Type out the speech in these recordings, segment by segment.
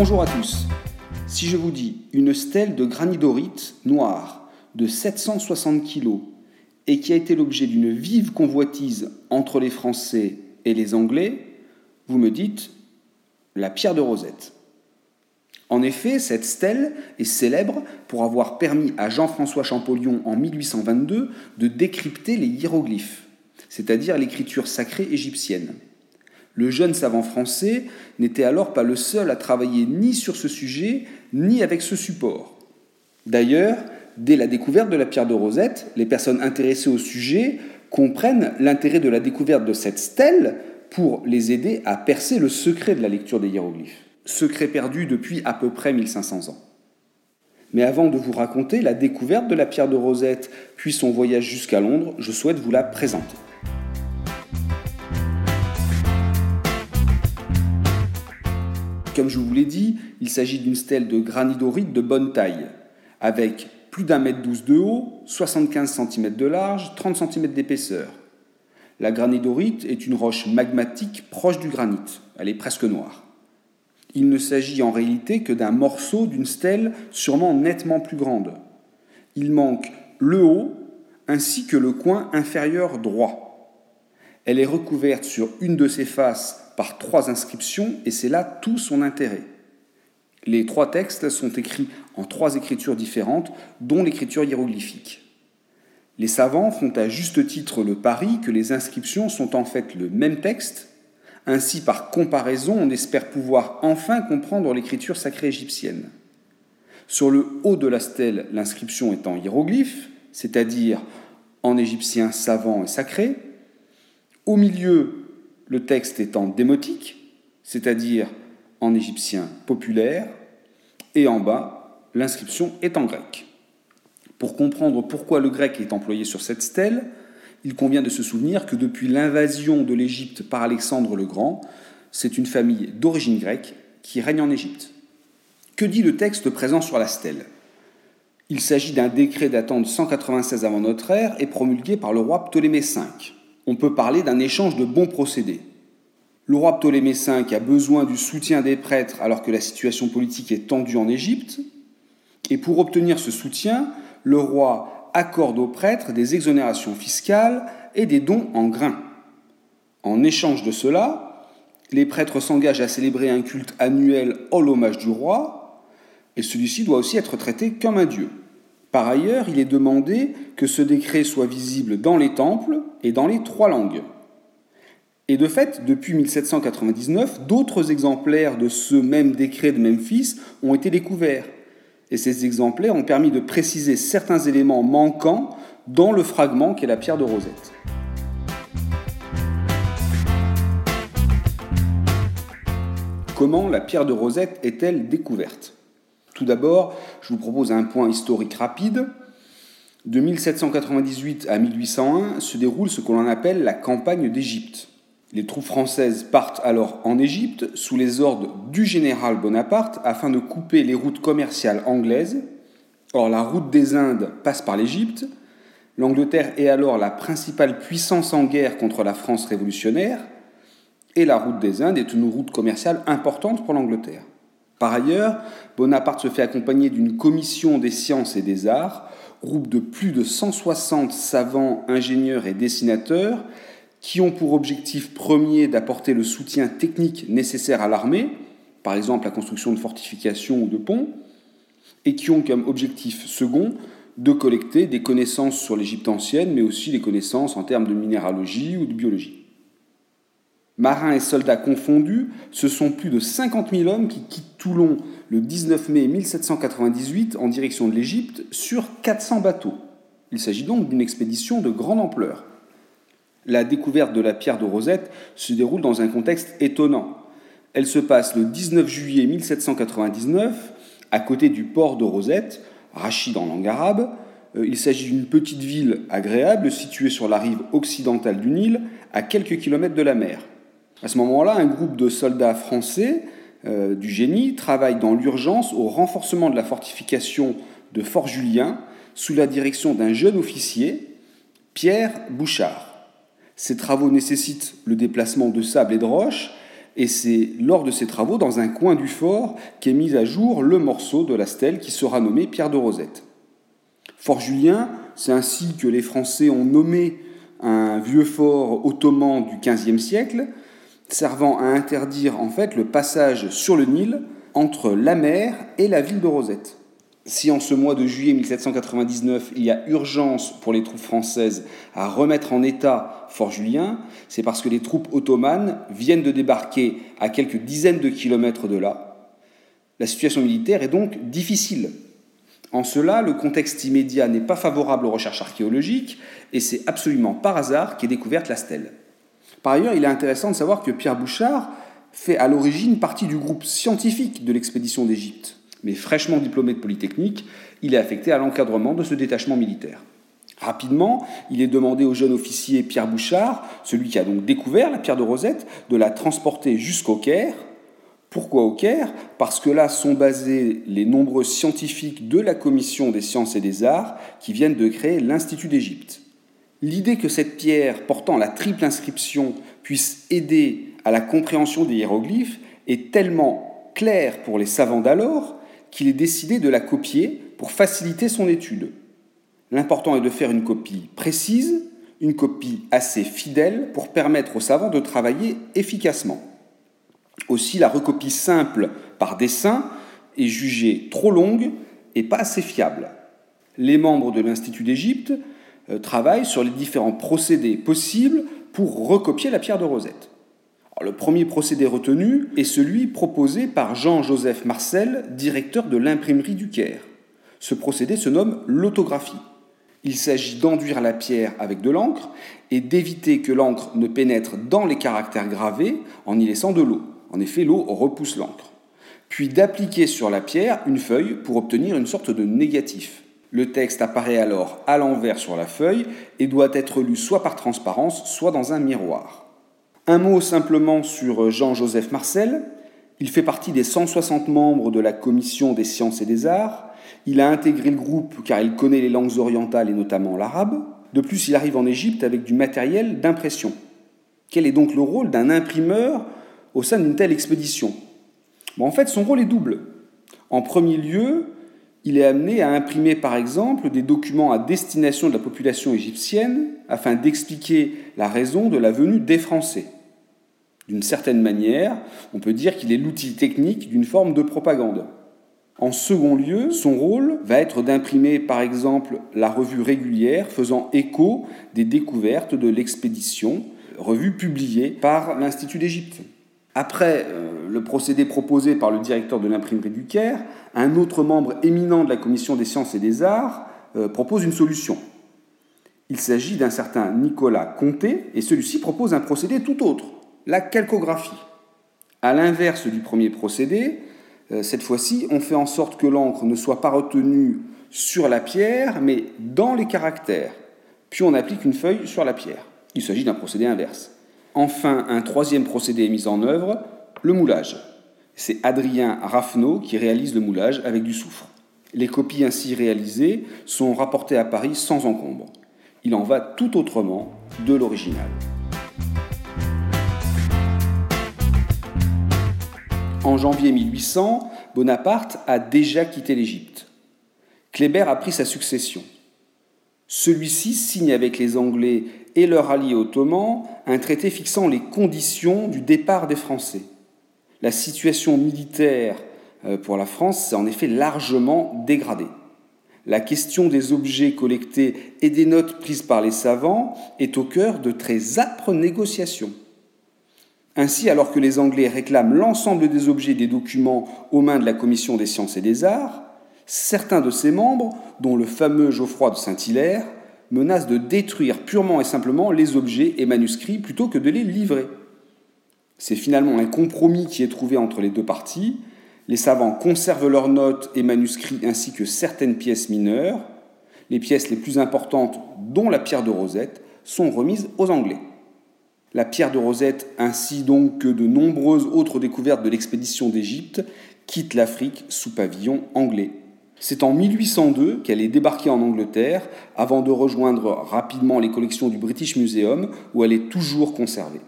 Bonjour à tous. Si je vous dis une stèle de granidorite noire de 760 kg et qui a été l'objet d'une vive convoitise entre les Français et les Anglais, vous me dites la pierre de Rosette. En effet, cette stèle est célèbre pour avoir permis à Jean-François Champollion en 1822 de décrypter les hiéroglyphes, c'est-à-dire l'écriture sacrée égyptienne. Le jeune savant français n'était alors pas le seul à travailler ni sur ce sujet, ni avec ce support. D'ailleurs, dès la découverte de la pierre de Rosette, les personnes intéressées au sujet comprennent l'intérêt de la découverte de cette stèle pour les aider à percer le secret de la lecture des hiéroglyphes. Secret perdu depuis à peu près 1500 ans. Mais avant de vous raconter la découverte de la pierre de Rosette, puis son voyage jusqu'à Londres, je souhaite vous la présenter. Comme je vous l'ai dit, il s'agit d'une stèle de granidorite de bonne taille, avec plus d'un mètre douze de haut, 75 cm de large, 30 cm d'épaisseur. La granidorite est une roche magmatique proche du granit, elle est presque noire. Il ne s'agit en réalité que d'un morceau d'une stèle sûrement nettement plus grande. Il manque le haut ainsi que le coin inférieur droit. Elle est recouverte sur une de ses faces par trois inscriptions, et c'est là tout son intérêt. Les trois textes sont écrits en trois écritures différentes, dont l'écriture hiéroglyphique. Les savants font à juste titre le pari que les inscriptions sont en fait le même texte, ainsi par comparaison on espère pouvoir enfin comprendre l'écriture sacrée égyptienne. Sur le haut de la stèle, l'inscription est en hiéroglyphe, c'est-à-dire en égyptien savant et sacré. Au milieu, le texte est en démotique, c'est-à-dire en égyptien populaire, et en bas, l'inscription est en grec. Pour comprendre pourquoi le grec est employé sur cette stèle, il convient de se souvenir que depuis l'invasion de l'Égypte par Alexandre le Grand, c'est une famille d'origine grecque qui règne en Égypte. Que dit le texte présent sur la stèle? Il s'agit d'un décret datant de 196 avant notre ère et promulgué par le roi Ptolémée V on peut parler d'un échange de bons procédés. Le roi Ptolémée V a besoin du soutien des prêtres alors que la situation politique est tendue en Égypte, et pour obtenir ce soutien, le roi accorde aux prêtres des exonérations fiscales et des dons en grains. En échange de cela, les prêtres s'engagent à célébrer un culte annuel en l'hommage du roi, et celui-ci doit aussi être traité comme un dieu. Par ailleurs, il est demandé que ce décret soit visible dans les temples et dans les trois langues. Et de fait, depuis 1799, d'autres exemplaires de ce même décret de Memphis ont été découverts. Et ces exemplaires ont permis de préciser certains éléments manquants dans le fragment qu'est la pierre de Rosette. Comment la pierre de Rosette est-elle découverte? Tout d'abord, je vous propose un point historique rapide. De 1798 à 1801 se déroule ce que l'on appelle la campagne d'Égypte. Les troupes françaises partent alors en Égypte sous les ordres du général Bonaparte afin de couper les routes commerciales anglaises. Or, la route des Indes passe par l'Égypte. L'Angleterre est alors la principale puissance en guerre contre la France révolutionnaire. Et la route des Indes est une route commerciale importante pour l'Angleterre. Par ailleurs, Bonaparte se fait accompagner d'une commission des sciences et des arts, groupe de plus de 160 savants, ingénieurs et dessinateurs, qui ont pour objectif premier d'apporter le soutien technique nécessaire à l'armée, par exemple la construction de fortifications ou de ponts, et qui ont comme objectif second de collecter des connaissances sur l'Égypte ancienne, mais aussi des connaissances en termes de minéralogie ou de biologie. Marins et soldats confondus, ce sont plus de 50 000 hommes qui quittent Toulon le 19 mai 1798 en direction de l'Égypte sur 400 bateaux. Il s'agit donc d'une expédition de grande ampleur. La découverte de la pierre de Rosette se déroule dans un contexte étonnant. Elle se passe le 19 juillet 1799 à côté du port de Rosette, Rachid en langue arabe. Euh, il s'agit d'une petite ville agréable située sur la rive occidentale du Nil, à quelques kilomètres de la mer. À ce moment-là, un groupe de soldats français euh, du génie travaille dans l'urgence au renforcement de la fortification de Fort-Julien sous la direction d'un jeune officier, Pierre Bouchard. Ces travaux nécessitent le déplacement de sable et de roches, et c'est lors de ces travaux, dans un coin du fort, qu'est mis à jour le morceau de la stèle qui sera nommé Pierre de Rosette. Fort Julien, c'est ainsi que les Français ont nommé un vieux fort ottoman du XVe siècle, servant à interdire en fait le passage sur le Nil entre la mer et la ville de Rosette. Si en ce mois de juillet 1799, il y a urgence pour les troupes françaises à remettre en état Fort Julien, c'est parce que les troupes ottomanes viennent de débarquer à quelques dizaines de kilomètres de là. La situation militaire est donc difficile. En cela, le contexte immédiat n'est pas favorable aux recherches archéologiques et c'est absolument par hasard qu'est découverte la stèle. Par ailleurs, il est intéressant de savoir que Pierre Bouchard fait à l'origine partie du groupe scientifique de l'expédition d'Égypte mais fraîchement diplômé de Polytechnique, il est affecté à l'encadrement de ce détachement militaire. Rapidement, il est demandé au jeune officier Pierre Bouchard, celui qui a donc découvert la pierre de Rosette, de la transporter jusqu'au Caire. Pourquoi au Caire? Parce que là sont basés les nombreux scientifiques de la Commission des sciences et des arts qui viennent de créer l'Institut d'Égypte. L'idée que cette pierre portant la triple inscription puisse aider à la compréhension des hiéroglyphes est tellement claire pour les savants d'alors qu'il est décidé de la copier pour faciliter son étude. L'important est de faire une copie précise, une copie assez fidèle pour permettre aux savants de travailler efficacement. Aussi, la recopie simple par dessin est jugée trop longue et pas assez fiable. Les membres de l'Institut d'Égypte euh, travaillent sur les différents procédés possibles pour recopier la pierre de Rosette le premier procédé retenu est celui proposé par Jean-Joseph Marcel, directeur de l'imprimerie du Caire. Ce procédé se nomme l'autographie. Il s'agit d'enduire la pierre avec de l'encre et d'éviter que l'encre ne pénètre dans les caractères gravés en y laissant de l'eau. En effet, l'eau repousse l'encre. Puis d'appliquer sur la pierre une feuille pour obtenir une sorte de négatif. Le texte apparaît alors à l'envers sur la feuille et doit être lu soit par transparence, soit dans un miroir. Un mot simplement sur euh, Jean-Joseph Marcel. Il fait partie des 160 membres de la Commission des sciences et des arts. Il a intégré le groupe car il connaît les langues orientales et notamment l'arabe. De plus, il arrive en Égypte avec du matériel d'impression. Quel est donc le rôle d'un imprimeur au sein d'une telle expédition? En fait, son rôle est double. En premier lieu, il est amené à imprimer par exemple des documents à destination de la population égyptienne afin d'expliquer la raison de la venue des Français. D'une certaine manière, on peut dire qu'il est l'outil technique d'une forme de propagande. En second lieu, son rôle va être d'imprimer par exemple la revue régulière faisant écho des découvertes de l'expédition, revue publiée par l'Institut d'Égypte. Après euh, le procédé proposé par le directeur de l'imprimerie du Caire, un autre membre éminent de la commission des sciences et des arts euh, propose une solution. Il s'agit d'un certain Nicolas Comté, et celui-ci propose un procédé tout autre, la calcographie. À l'inverse du premier procédé, euh, cette fois-ci, on fait en sorte que l'encre ne soit pas retenue sur la pierre, mais dans les caractères. Puis on applique une feuille sur la pierre. Il s'agit d'un procédé inverse. Enfin, un troisième procédé est mis en œuvre, le moulage. C'est Adrien Raffneau qui réalise le moulage avec du soufre. Les copies ainsi réalisées sont rapportées à Paris sans encombre. Il en va tout autrement de l'original. En janvier 1800, Bonaparte a déjà quitté l'Égypte. Kléber a pris sa succession. Celui-ci signe avec les Anglais et leurs alliés ottomans un traité fixant les conditions du départ des Français. La situation militaire euh, pour la France s'est en effet largement dégradée. La question des objets collectés et des notes prises par les savants est au cœur de très âpres négociations. Ainsi, alors que les Anglais réclament l'ensemble des objets et des documents aux mains de la Commission des sciences et des arts, certains de ses membres, dont le fameux Geoffroy de Saint-Hilaire, menacent de détruire purement et simplement les objets et manuscrits plutôt que de les livrer. C'est finalement un compromis qui est trouvé entre les deux parties. Les savants conservent leurs notes et manuscrits ainsi que certaines pièces mineures. Les pièces les plus importantes, dont la pierre de Rosette, sont remises aux Anglais. La pierre de Rosette, ainsi donc que de nombreuses autres découvertes de l'expédition d'Égypte, quittent l'Afrique sous pavillon anglais. C'est en 1802 qu'elle est débarquée en Angleterre avant de rejoindre rapidement les collections du British Museum où elle est toujours conservée.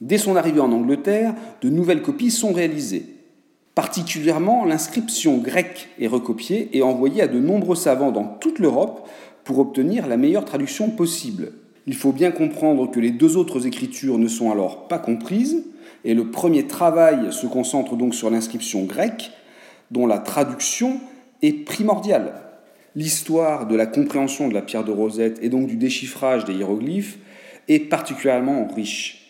Dès son arrivée en Angleterre, de nouvelles copies sont réalisées. Particulièrement, l'inscription grecque est recopiée et envoyée à de nombreux savants dans toute l'Europe pour obtenir la meilleure traduction possible. Il faut bien comprendre que les deux autres écritures ne sont alors pas comprises, et le premier travail se concentre donc sur l'inscription grecque, dont la traduction est primordiale. L'histoire de la compréhension de la pierre de Rosette et donc du déchiffrage des hiéroglyphes est particulièrement riche.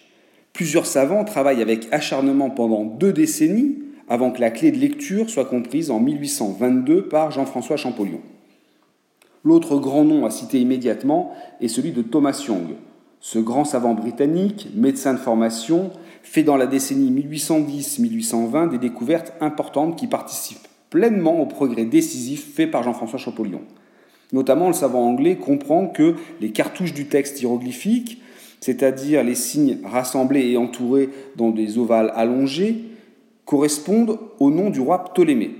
Plusieurs savants travaillent avec acharnement pendant deux décennies avant que la clé de lecture soit comprise en 1822 par Jean-François Champollion. L'autre grand nom à citer immédiatement est celui de Thomas Young. Ce grand savant britannique, médecin de formation, fait dans la décennie 1810-1820 des découvertes importantes qui participent pleinement au progrès décisif fait par Jean-François Champollion. Notamment, le savant anglais comprend que les cartouches du texte hiéroglyphique, c'est-à-dire les signes rassemblés et entourés dans des ovales allongés, correspondent au nom du roi Ptolémée.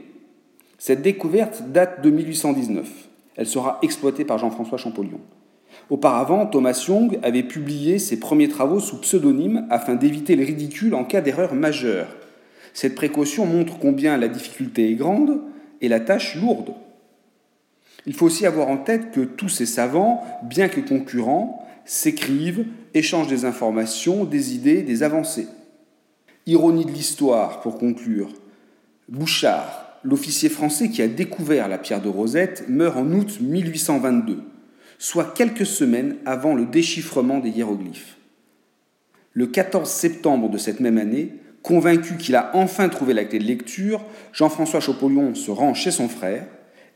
Cette découverte date de 1819. Elle sera exploitée par Jean-François Champollion. Auparavant, Thomas Young avait publié ses premiers travaux sous pseudonyme afin d'éviter le ridicule en cas d'erreur majeure. Cette précaution montre combien la difficulté est grande et la tâche lourde. Il faut aussi avoir en tête que tous ces savants, bien que concurrents, s'écrivent, échangent des informations, des idées, des avancées. Ironie de l'histoire, pour conclure. Bouchard, l'officier français qui a découvert la pierre de Rosette, meurt en août 1822, soit quelques semaines avant le déchiffrement des hiéroglyphes. Le 14 septembre de cette même année, convaincu qu'il a enfin trouvé la clé de lecture, Jean-François Champollion se rend chez son frère,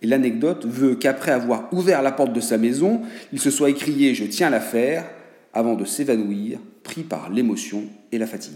et l'anecdote veut qu'après avoir ouvert la porte de sa maison, il se soit écrié ⁇ Je tiens l'affaire ⁇ avant de s'évanouir, pris par l'émotion et la fatigue.